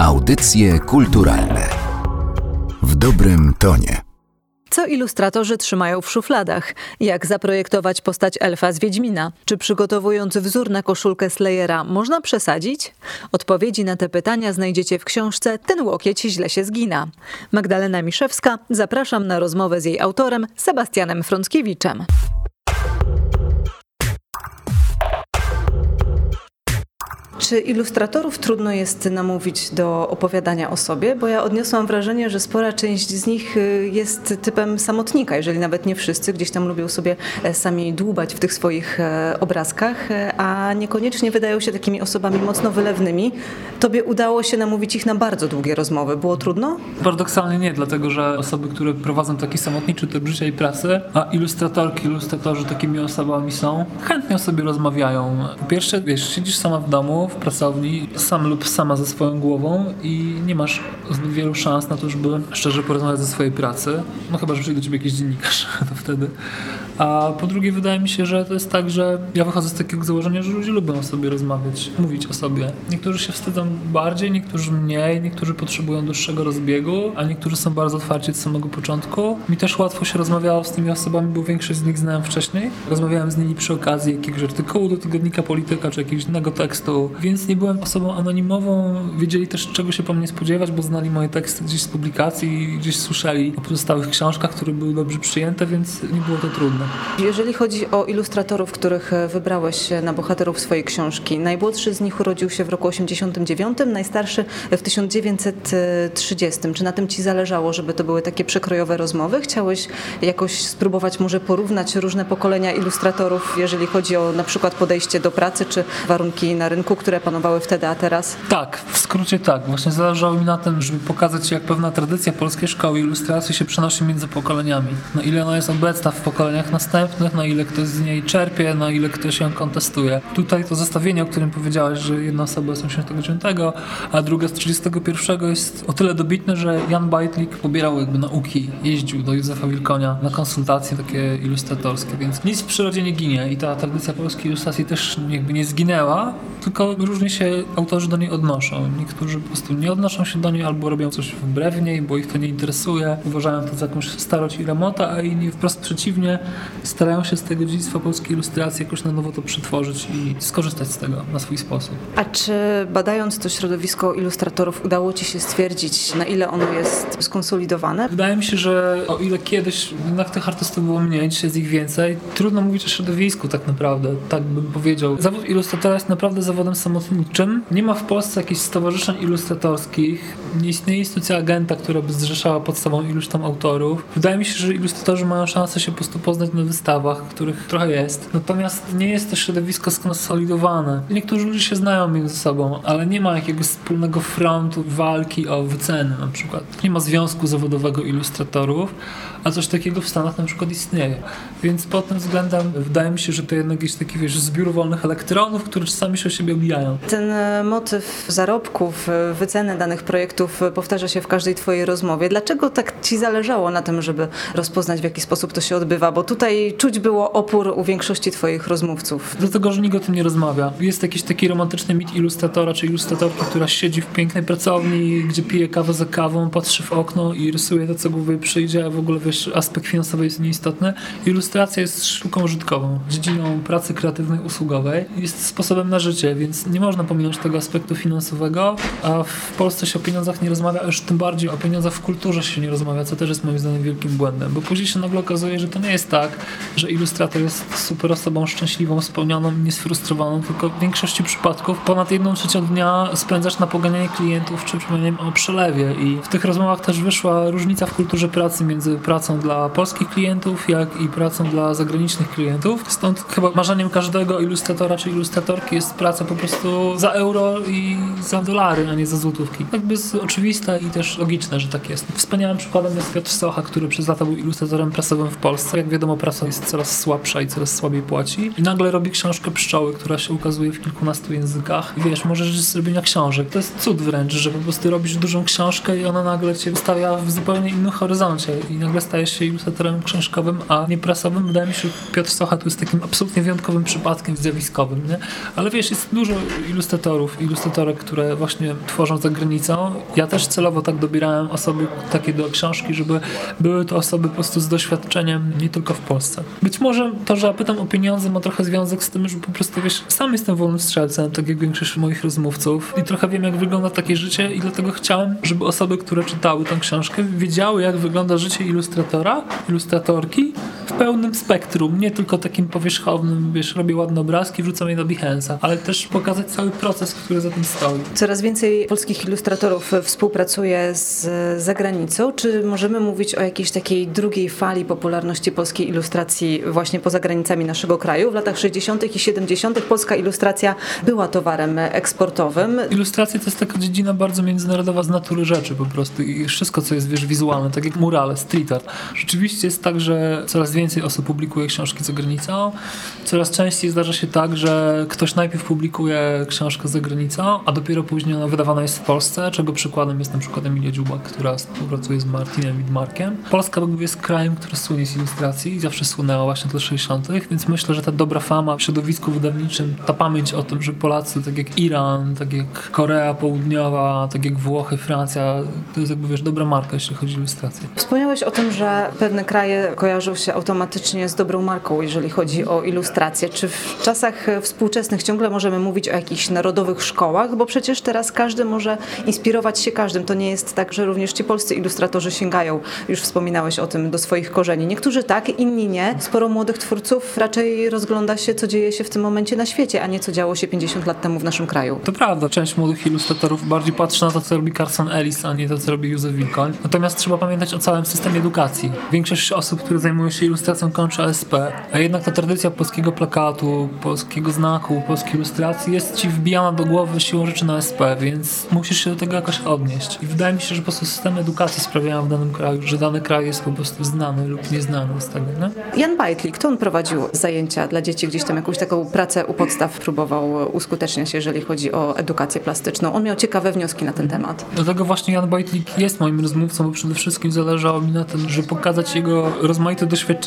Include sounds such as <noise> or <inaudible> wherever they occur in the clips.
Audycje kulturalne w dobrym tonie. Co ilustratorzy trzymają w szufladach? Jak zaprojektować postać elfa z Wiedźmina? Czy przygotowując wzór na koszulkę Slayera można przesadzić? Odpowiedzi na te pytania znajdziecie w książce Ten łokieć źle się zgina. Magdalena Miszewska, zapraszam na rozmowę z jej autorem Sebastianem Frąckiewiczem. Czy ilustratorów trudno jest namówić do opowiadania o sobie? Bo ja odniosłam wrażenie, że spora część z nich y, jest typem samotnika, jeżeli nawet nie wszyscy gdzieś tam lubią sobie e, sami dłubać w tych swoich e, obrazkach, e, a niekoniecznie wydają się takimi osobami mocno wylewnymi. Tobie udało się namówić ich na bardzo długie rozmowy. Było trudno? Paradoksalnie nie, dlatego że osoby, które prowadzą taki samotniczy typ życia i pracy, a ilustratorki, ilustratorzy takimi osobami są, chętnie o sobie rozmawiają. Po pierwsze, wiesz, siedzisz sama w domu, w pracowni, sam lub sama ze swoją głową i nie masz zbyt wielu szans na to, żeby szczerze porozmawiać ze swojej pracy. No chyba, że przyjdzie do ciebie jakiś dziennikarz, <laughs> to wtedy. A po drugie, wydaje mi się, że to jest tak, że ja wychodzę z takiego założenia, że ludzie lubią o sobie rozmawiać, mówić o sobie. Niektórzy się wstydzą bardziej, niektórzy mniej, niektórzy potrzebują dłuższego rozbiegu, a niektórzy są bardzo otwarci od samego początku. Mi też łatwo się rozmawiało z tymi osobami, bo większość z nich znałem wcześniej. Rozmawiałem z nimi przy okazji jakiegoś artykułu do tygodnika Polityka czy jakiegoś innego tekstu, więc nie byłem osobą anonimową. Wiedzieli też, czego się po mnie spodziewać, bo znali moje teksty gdzieś z publikacji, gdzieś słyszeli o pozostałych książkach, które były dobrze przyjęte, więc nie było to trudne. Jeżeli chodzi o ilustratorów, których e, wybrałeś na bohaterów swojej książki, najmłodszy z nich urodził się w roku 89, najstarszy w 1930. Czy na tym ci zależało, żeby to były takie przekrojowe rozmowy? Chciałeś jakoś spróbować może porównać różne pokolenia ilustratorów, jeżeli chodzi o na przykład podejście do pracy, czy warunki na rynku, które panowały wtedy, a teraz? Tak, w skrócie tak. Właśnie zależało mi na tym, żeby pokazać jak pewna tradycja polskiej szkoły ilustracji się przenosi między pokoleniami. Na ile ona jest obecna w pokoleniach następnych, na ile ktoś z niej czerpie, na ile ktoś ją kontestuje. Tutaj to zestawienie, o którym powiedziałeś, że jedna osoba z 89, a druga z 31 jest o tyle dobitne, że Jan Bajtlik pobierał jakby nauki, jeździł do Józefa Wilkonia na konsultacje takie ilustratorskie, więc nic w przyrodzie nie ginie i ta tradycja polskiej ilustracji też jakby nie zginęła, tylko różnie się autorzy do niej odnoszą. Niektórzy po prostu nie odnoszą się do niej albo robią coś wbrew niej, bo ich to nie interesuje, uważają to za jakąś starość i remota, a inni wprost przeciwnie, starają się z tego dziedzictwa polskiej ilustracji jakoś na nowo to przetworzyć i skorzystać z tego na swój sposób. A czy badając to środowisko ilustratorów udało Ci się stwierdzić, na ile ono jest skonsolidowane? Wydaje mi się, że o ile kiedyś jednak tych artystów było mniej, dzisiaj jest ich więcej, trudno mówić o środowisku tak naprawdę, tak bym powiedział. Zawód ilustratora jest naprawdę zawodem samotniczym. Nie ma w Polsce jakichś stowarzyszeń ilustratorskich, nie istnieje instytucja agenta, która by zrzeszała pod sobą iluś tam autorów. Wydaje mi się, że ilustratorzy mają szansę się po prostu poznać na wystawach, których trochę jest. Natomiast nie jest to środowisko skonsolidowane. Niektórzy ludzie się znają między sobą, ale nie ma jakiegoś wspólnego frontu walki o wyceny na przykład. Nie ma związku zawodowego ilustratorów, a coś takiego w Stanach na przykład istnieje. Więc pod tym względem wydaje mi się, że to jednak jest taki wiesz, zbiór wolnych elektronów, które czasami się o siebie obijają. Ten e, motyw zarobków, e, wyceny danych projektów e, powtarza się w każdej twojej rozmowie. Dlaczego tak ci zależało na tym, żeby rozpoznać w jaki sposób to się odbywa? Bo tutaj czuć było opór u większości twoich rozmówców. Dlatego, że nikt o tym nie rozmawia. Jest jakiś taki romantyczny mit ilustratora czy ilustratorki, która siedzi w pięknej pracowni, gdzie pije kawę za kawą, patrzy w okno i rysuje to, co głowie przyjdzie, a w ogóle wiesz, aspekt finansowy jest nieistotny. Ilustracja jest sztuką użytkową, dziedziną pracy kreatywnej, usługowej. Jest sposobem na życie, więc nie można pominąć tego aspektu finansowego, a w Polsce się o pieniądzach nie rozmawia, już tym bardziej o pieniądzach w kulturze się nie rozmawia, co też jest moim zdaniem wielkim błędem, bo później się nagle okazuje, że to nie jest tak, że ilustrator jest super osobą szczęśliwą, spełnioną, niesfrustrowaną, tylko w większości przypadków ponad jedną trzecią dnia spędzasz na poganianie klientów czy przypominaniem o przelewie i w tych rozmowach też wyszła różnica w kulturze pracy między pracą dla polskich klientów, jak i pracą dla zagranicznych klientów. Stąd chyba marzeniem każdego ilustratora czy ilustratorki jest praca po prostu za euro i za dolary, a nie za złotówki. Jakby jest oczywiste i też logiczne, że tak jest. Wspaniałym przykładem jest Piotr Socha, który przez lata był ilustratorem prasowym w Polsce. Jak wiadomo, prasa jest coraz słabsza i coraz słabiej płaci. I nagle robi książkę Pszczoły, która się ukazuje w kilkunastu językach. I wiesz, możesz z robienia książek. To jest cud wręcz, że po prostu robisz dużą książkę i ona nagle cię stawia w zupełnie innym horyzoncie i nagle stajesz się ilustratorem książkowym, a nie prasowym. Wydaje mi się, że Piotr Socha tu jest takim absolutnie wyjątkowym przypadkiem zjawiskowym, nie? Ale wiesz, jest dużo ilustratorów, ilustratorek, które właśnie tworzą za granicą. Ja też celowo tak dobierałem osoby takie do książki, żeby były to osoby po prostu z doświadczeniem nie tylko w Polsce. Być może to, że pytam o pieniądze ma trochę związek z tym, że po prostu wiesz, sam jestem wolnym strzelcem, tak jak większość moich rozmówców i trochę wiem, jak wygląda takie życie i dlatego chciałem, żeby osoby, które czytały tę książkę, wiedziały, jak wygląda życie ilustratora, ilustratorki w pełnym spektrum, nie tylko takim powierzchownym, wiesz, robię ładne obrazki, wrzucam je na Behance'a, ale też pokazać cały proces, który za tym stoi. Coraz więcej polskich ilustratorów współpracuje z zagranicą. Czy możemy mówić o jakiejś takiej drugiej fali popularności polskiej ilustracji właśnie poza granicami naszego kraju? W latach 60. i 70. polska ilustracja była towarem eksportowym. Ilustracja to jest taka dziedzina bardzo międzynarodowa z natury rzeczy po prostu i wszystko, co jest, wiesz, wizualne, tak jak murale, street art. Rzeczywiście jest tak, że coraz więcej osób publikuje książki za granicą. Coraz częściej zdarza się tak, że ktoś najpierw publikuje książkę za granicą, a dopiero później ona wydawana jest w Polsce, czego przykładem jest na przykład Emilia Dziubak, która współpracuje z Martinem Widmarkiem. Polska jest krajem, który słynie z ilustracji i zawsze słynęła właśnie do 60., więc myślę, że ta dobra fama w środowisku wydawniczym, ta pamięć o tym, że Polacy, tak jak Iran, tak jak Korea Południowa, tak jak Włochy, Francja, to jest jakby, wiesz, dobra marka, jeśli chodzi o ilustrację. Wspomniałeś o tym, że pewne kraje kojarzą się automatycznie z dobrą marką, jeżeli chodzi o ilustrację. Czy w czasach współczesnych ciągle możemy mówić o jakichś narodowych szkołach? Bo przecież teraz każdy może inspirować się każdym. To nie jest tak, że również ci polscy ilustratorzy sięgają, już wspominałeś o tym, do swoich korzeni. Niektórzy tak, inni nie. Sporo młodych twórców raczej rozgląda się, co dzieje się w tym momencie na świecie, a nie co działo się 50 lat temu w naszym kraju. To prawda, część młodych ilustratorów bardziej patrzy na to, co robi Carson Ellis, a nie to, co robi Józef Wilkoń. Natomiast trzeba pamiętać o całym systemie edukacji. Większość osób, które zajmują się ilustracją kończy ASP, a jednak ta tradycja polskiego plakatu, polskiego znaku, polskiej ilustracji jest ci wbijana do głowy siłą rzeczy na ASP, więc musisz się do tego jakoś odnieść. I wydaje mi się, że po prostu systemy edukacji sprawiają w danym kraju, że dany kraj jest po prostu znany lub nieznany z tego, nie? Jan Bajtlik, kto on prowadził zajęcia dla dzieci, gdzieś tam jakąś taką pracę u podstaw próbował uskuteczniać, jeżeli chodzi o edukację plastyczną. On miał ciekawe wnioski na ten temat. Dlatego właśnie Jan Bajtlik jest moim rozmówcą, bo przede wszystkim zależało mi na tym, żeby pokazać jego rozmaite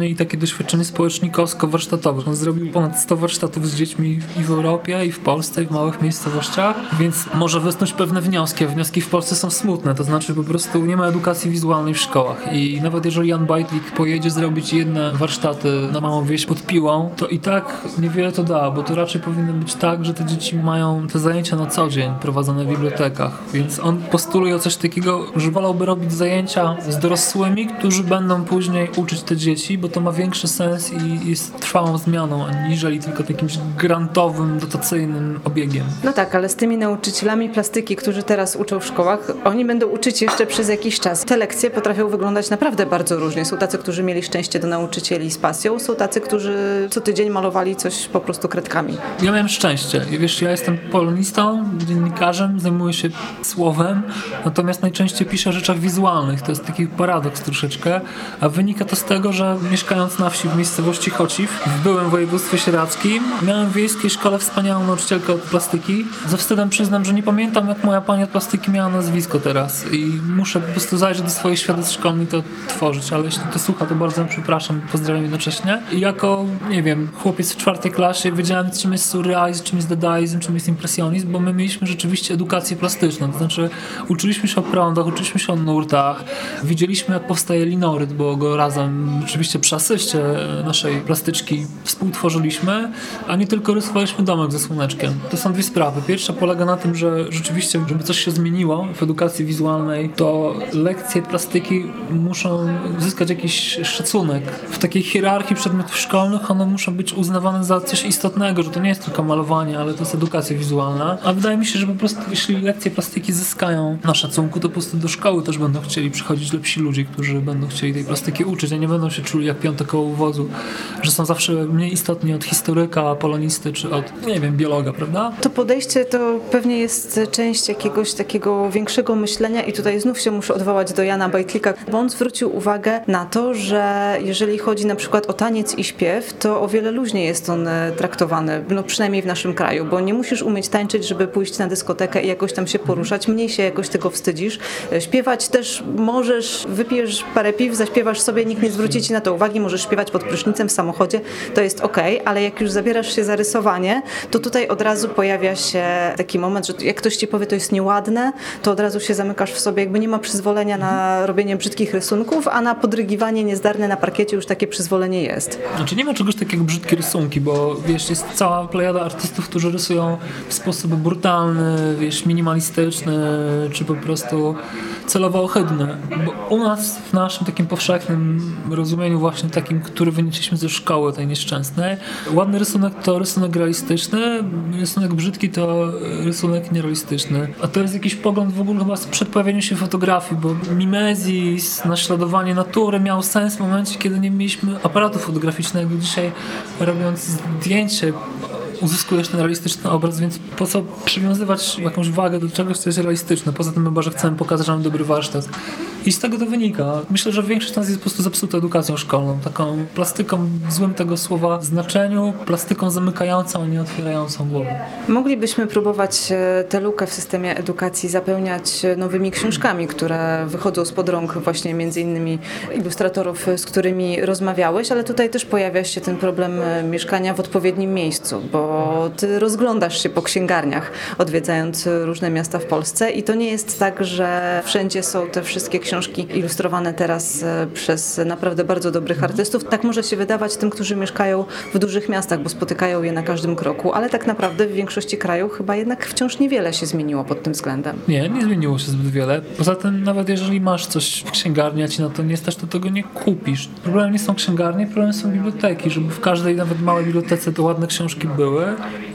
i takie doświadczenie społecznikowsko-warsztatowe. On zrobił ponad 100 warsztatów z dziećmi i w Europie, i w Polsce, i w małych miejscowościach, więc może wysnuć pewne wnioski. A wnioski w Polsce są smutne, to znaczy po prostu nie ma edukacji wizualnej w szkołach i nawet jeżeli Jan Bajtlik pojedzie zrobić jedne warsztaty na małą wieś pod piłą, to i tak niewiele to da, bo to raczej powinno być tak, że te dzieci mają te zajęcia na co dzień prowadzone w bibliotekach, więc on postuluje coś takiego, że wolałby robić zajęcia z dorosłymi, którzy będą później uczyć te dzieci, bo to ma większy sens i jest trwałą zmianą, aniżeli tylko jakimś grantowym, dotacyjnym obiegiem. No tak, ale z tymi nauczycielami plastyki, którzy teraz uczą w szkołach, oni będą uczyć jeszcze przez jakiś czas. Te lekcje potrafią wyglądać naprawdę bardzo różnie. Są tacy, którzy mieli szczęście do nauczycieli z pasją, są tacy, którzy co tydzień malowali coś po prostu kredkami. Ja miałem szczęście. Wiesz, ja jestem polonistą, dziennikarzem, zajmuję się słowem, natomiast najczęściej piszę o rzeczach wizualnych. To jest taki paradoks troszeczkę, a wynika to z tego, że mieszkając na wsi w miejscowości Chociw, w byłym województwie sieradzkim, miałem w wiejskiej szkole wspaniałą nauczycielkę od plastyki. Ze wstydem przyznam, że nie pamiętam, jak moja pani od plastyki miała nazwisko teraz i muszę po prostu zajrzeć do swoich świadectw szkolnych i to tworzyć, ale jeśli to słucha, to bardzo przepraszam, pozdrawiam jednocześnie. I jako, nie wiem, chłopiec w czwartej klasie wiedziałem, czym jest surrealizm, czym jest dadaizm, czym jest impresjonizm, bo my mieliśmy rzeczywiście edukację plastyczną, to znaczy uczyliśmy się o prądach, uczyliśmy się o nurtach, widzieliśmy, jak powstaje linoryt, bo go razem oczywiście przy asyście naszej plastyczki współtworzyliśmy, a nie tylko rysowaliśmy domek ze słoneczkiem. To są dwie sprawy. Pierwsza polega na tym, że rzeczywiście, żeby coś się zmieniło w edukacji wizualnej, to lekcje plastyki muszą zyskać jakiś szacunek. W takiej hierarchii przedmiotów szkolnych one muszą być uznawane za coś istotnego, że to nie jest tylko malowanie, ale to jest edukacja wizualna. A wydaje mi się, że po prostu jeśli lekcje plastyki zyskają na szacunku, to po prostu do szkoły też będą chcieli przychodzić lepsi ludzie, którzy będą chcieli tej plastyki uczyć, a nie będą się czuli jak piąte koło wozu, że są zawsze mniej istotni od historyka, polonisty czy od, nie wiem, biologa, prawda? To podejście to pewnie jest część jakiegoś takiego większego myślenia i tutaj znów się muszę odwołać do Jana Bajtlika, bo on zwrócił uwagę na to, że jeżeli jeżeli chodzi na przykład o taniec i śpiew, to o wiele luźniej jest on e, traktowany, no przynajmniej w naszym kraju, bo nie musisz umieć tańczyć, żeby pójść na dyskotekę i jakoś tam się poruszać, mniej się jakoś tego wstydzisz. E, Śpiewać też możesz, wypijesz parę piw, zaśpiewasz sobie, nikt nie zwróci ci na to uwagi, możesz śpiewać pod prysznicem w samochodzie, to jest ok, ale jak już zabierasz się za rysowanie, to tutaj od razu pojawia się taki moment, że jak ktoś ci powie, to jest nieładne, to od razu się zamykasz w sobie, jakby nie ma przyzwolenia na robienie brzydkich rysunków, a na podrygiwanie niezdarne na parkiecie już takie przyzwolenie jest. Znaczy nie ma czegoś takiego jak brzydkie rysunki, bo wiesz, jest cała plejada artystów, którzy rysują w sposób brutalny, wiesz, minimalistyczny, czy po prostu celowo ohydny. Bo u nas w naszym takim powszechnym rozumieniu właśnie takim, który wynieśliśmy ze szkoły tej nieszczęsnej, ładny rysunek to rysunek realistyczny, rysunek brzydki to rysunek nierealistyczny. A to jest jakiś pogląd w ogóle chyba przed pojawieniem się fotografii, bo mimezis, naśladowanie natury miał sens w momencie, kiedy nie mieliśmy aparatu fotograficznego. Dzisiaj robiąc zdjęcie uzyskujesz ten realistyczny obraz, więc po co przywiązywać jakąś wagę do czegoś, co jest realistyczne? Poza tym chyba, że chcemy pokazać, że mamy dobry warsztat. I z tego to wynika. Myślę, że większość nas jest po prostu zepsuta edukacją szkolną, taką plastyką w złym tego słowa znaczeniu, plastyką zamykającą, a nie otwierającą głowę. Moglibyśmy próbować e, tę lukę w systemie edukacji zapełniać e, nowymi książkami, które wychodzą spod rąk właśnie między innymi ilustratorów, z którymi rozmawiałeś, ale tutaj też pojawia się ten problem e, mieszkania w odpowiednim miejscu, bo ty rozglądasz się po księgarniach, odwiedzając różne miasta w Polsce i to nie jest tak, że wszędzie są te wszystkie książki ilustrowane teraz przez naprawdę bardzo dobrych artystów. Tak może się wydawać tym, którzy mieszkają w dużych miastach, bo spotykają je na każdym kroku, ale tak naprawdę w większości krajów chyba jednak wciąż niewiele się zmieniło pod tym względem. Nie, nie zmieniło się zbyt wiele. Poza tym nawet jeżeli masz coś w księgarni, a ci na to nie stać, to tego nie kupisz. Problemem nie są księgarnie, problemem są biblioteki, żeby w każdej nawet małej bibliotece to ładne książki były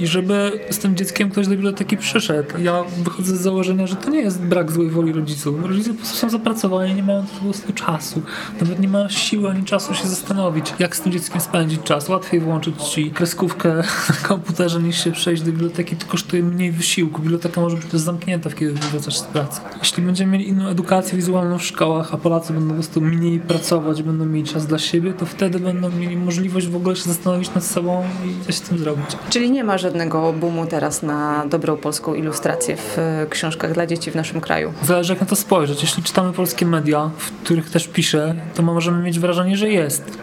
i żeby z tym dzieckiem ktoś do biblioteki przyszedł. Ja wychodzę z założenia, że to nie jest brak złej woli rodziców. Rodzice po prostu są zapracowani, nie mają po prostu czasu. Nawet nie mają siły ani czasu się zastanowić, jak z tym dzieckiem spędzić czas. Łatwiej włączyć ci kreskówkę <laughs> na komputerze niż się przejść do biblioteki. To kosztuje mniej wysiłku. Biblioteka może być też zamknięta, kiedy wracasz z pracy. Jeśli będziemy mieli inną edukację wizualną w szkołach, a Polacy będą po prostu mniej pracować, będą mieli czas dla siebie, to wtedy będą mieli możliwość w ogóle się zastanowić nad sobą i coś z tym zrobić. Czyli nie ma żadnego boomu teraz na dobrą polską ilustrację w e, książkach dla dzieci w naszym kraju. Zależy jak na to spojrzeć. Jeśli czytamy polskie media, w których też piszę, to możemy mieć wrażenie, że jest.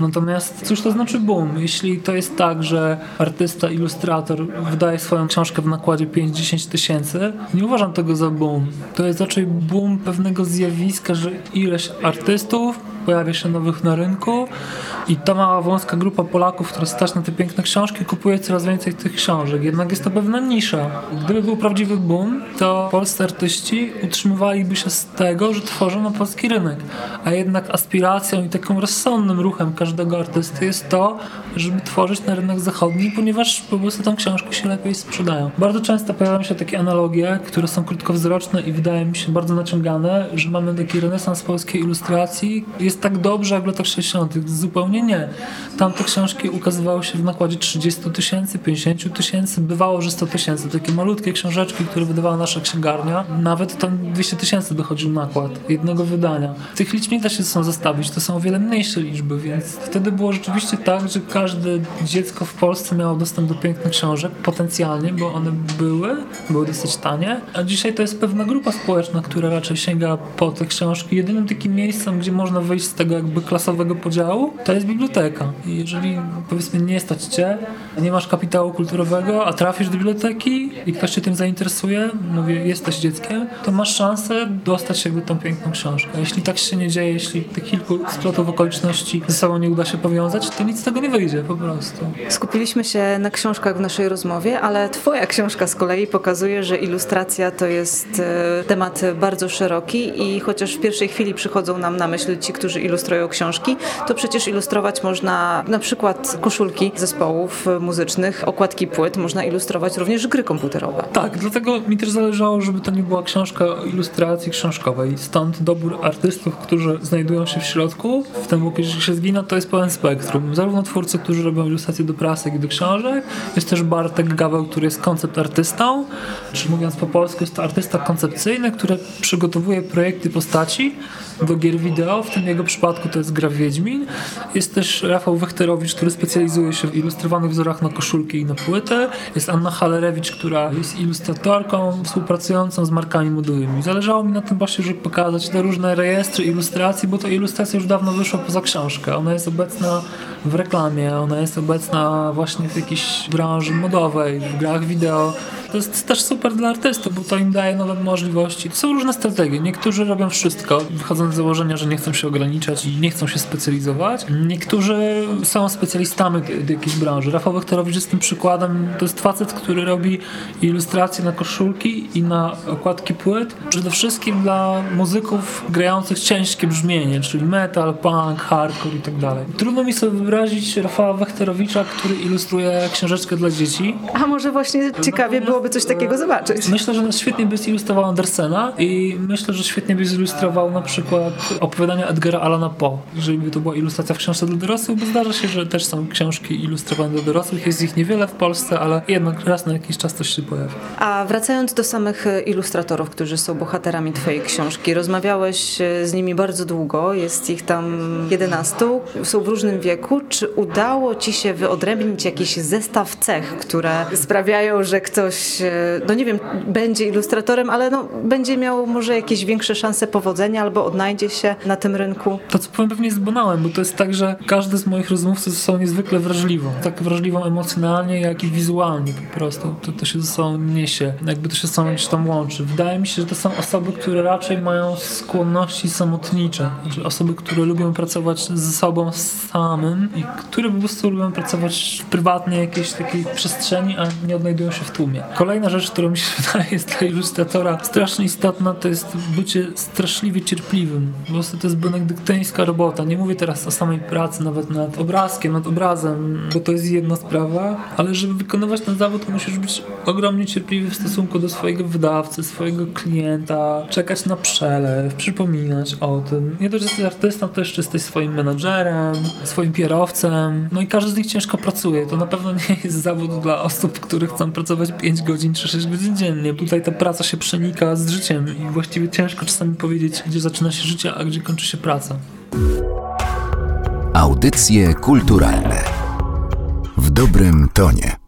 Natomiast cóż to znaczy boom? Jeśli to jest tak, że artysta, ilustrator wydaje swoją książkę w nakładzie 5-10 tysięcy, nie uważam tego za boom. To jest raczej boom pewnego zjawiska, że ileś artystów pojawia się nowych na rynku i ta mała wąska grupa Polaków, która stać na te piękne książki, kupuje coraz więcej tych książek. Jednak jest to pewna nisza. Gdyby był prawdziwy boom, to polscy artyści utrzymywaliby się z tego, że tworzą na polski rynek. A jednak aspiracją i takim rozsądnym ruchem każdego artysty jest to, żeby tworzyć na rynek zachodni, ponieważ po prostu tam książki się lepiej sprzedają. Bardzo często pojawiają się takie analogie, które są krótkowzroczne i wydaje mi się bardzo naciągane, że mamy taki renesans polskiej ilustracji. Jest tak dobrze jak w latach 60. Zupełnie nie. Tamte książki ukazywały się w nakładzie 30 tysięcy, 50 tysięcy, bywało, że 100 tysięcy. Takie malutkie książeczki, które wydawała nasza księgarnia. Nawet tam 200 tysięcy dochodził nakład jednego wydania. Tych liczb nie da się są zestawić, to są o wiele mniejsze liczby, więc wtedy było rzeczywiście tak, że każde dziecko w Polsce miało dostęp do pięknych książek, potencjalnie, bo one były, były dosyć tanie, a dzisiaj to jest pewna grupa społeczna, która raczej sięga po te książki. Jedynym takim miejscem, gdzie można wyjść z tego jakby klasowego podziału, to jest biblioteka. I jeżeli powiedzmy nie stać cię, nie masz kapitału kulturowego, a trafisz do biblioteki i ktoś cię tym zainteresuje, mówię, jesteś dzieckiem, to masz szansę dostać się jakby tą piękną książkę. Jeśli tak się nie dzieje, jeśli te kilku splotów okoliczności ze sobą nie uda się powiązać, to nic z tego nie wyjdzie po prostu. Skupiliśmy się na książkach w naszej rozmowie, ale twoja książka z kolei pokazuje, że ilustracja to jest e, temat bardzo szeroki i chociaż w pierwszej chwili przychodzą nam na myśl ci, którzy ilustrują książki, to przecież ilustrować można na przykład koszulki zespołów muzycznych, okładki płyt, można ilustrować również gry komputerowe. Tak, dlatego mi też zależało, żeby to nie była książka o ilustracji książkowej. Stąd dobór artystów, którzy znajdują się w środku, w tym Łukasz się zgina, to jest pełen spektrum. Zarówno twórcy, którzy robią ilustracje do prasy, jak i do książek. Jest też Bartek Gaweł, który jest koncept artystą, czy mówiąc po polsku jest to artysta koncepcyjny, który przygotowuje projekty postaci do gier wideo, w tym jego jego przypadku to jest gra Wiedźmin. Jest też Rafał Wechterowicz, który specjalizuje się w ilustrowanych wzorach na koszulki i na płytę. Jest Anna Halerewicz, która jest ilustratorką współpracującą z markami modowymi. Zależało mi na tym właśnie, żeby pokazać te różne rejestry ilustracji, bo to ilustracja już dawno wyszła poza książkę. Ona jest obecna w reklamie, ona jest obecna właśnie w jakiejś branży modowej, w grach wideo. To jest też super dla artystów, bo to im daje nowe możliwości. To są różne strategie. Niektórzy robią wszystko, wychodząc z założenia, że nie chcą się ograniczać i nie chcą się specjalizować. Niektórzy są specjalistami jakiejś branży. Rafał Wechterowicz jest tym przykładem. To jest facet, który robi ilustracje na koszulki i na okładki płyt. Przede wszystkim dla muzyków grających ciężkie brzmienie, czyli metal, punk, hardcore i tak dalej. Trudno mi sobie wyobrazić Rafała Wechterowicza, który ilustruje książeczkę dla dzieci. A może właśnie ciekawie byłoby coś takiego zobaczyć. Myślę, że świetnie by zilustrował Andersena i myślę, że świetnie by zilustrował na przykład opowiadania Edgara Allana Poe. Jeżeli by to była ilustracja w książce dla dorosłych, bo zdarza się, że też są książki ilustrowane dla dorosłych. Jest ich niewiele w Polsce, ale jednak raz na jakiś czas coś się pojawi. A wracając do samych ilustratorów, którzy są bohaterami twojej książki, rozmawiałeś e, z nimi bardzo długo, jest ich tam 11, są w różnym wieku. Czy udało ci się wyodrębnić jakiś zestaw cech, które sprawiają, że ktoś, e, no nie wiem, będzie ilustratorem, ale no, będzie miał może jakieś większe szanse powodzenia albo odnajdzie się na tym rynku? To, co powiem, pewnie jest banałem, bo to jest tak, że każdy z moich rozmówców są niezwykle wrażliwą. Tak wrażliwą emocjonalnie, jak i wizualnie po prostu. To, to się ze sobą niesie, jakby to się ze sobą tam łączy. Wydaje mi się, że to są osoby, które raczej mają skłonności samotnicze. Znaczy osoby, które lubią pracować ze sobą samym i które po prostu lubią pracować w prywatnej jakiejś takiej przestrzeni, a nie odnajdują się w tłumie. Kolejna rzecz, którą mi się <laughs> wydaje jest dla ilustratora strasznie istotna, to jest bycie straszliwie cierpliwym. Po prostu to jest benedyktyńska robota. Nie mówię teraz o samej pracy, nawet nad obrazkiem, nad obrazem, bo to jest jedna sprawa, ale żeby wykonywać ten zawód, musisz być ogromnie cierpliwy w stosunku do swojego wydawcy, swojego klienta, czekać na przelew, przypominać o tym. Nie dość, że jesteś artystą, to jeszcze jesteś swoim menadżerem, swoim kierowcem, no i każdy z nich ciężko pracuje. To na pewno nie jest zawód dla osób, które chcą pracować 5 godzin czy 6 godzin dziennie. Tutaj ta praca się przenika z życiem i właściwie ciężko czasami powiedzieć, gdzie zaczyna się życie, a gdzie kończy się praca. Audycje kulturalne w dobrym tonie.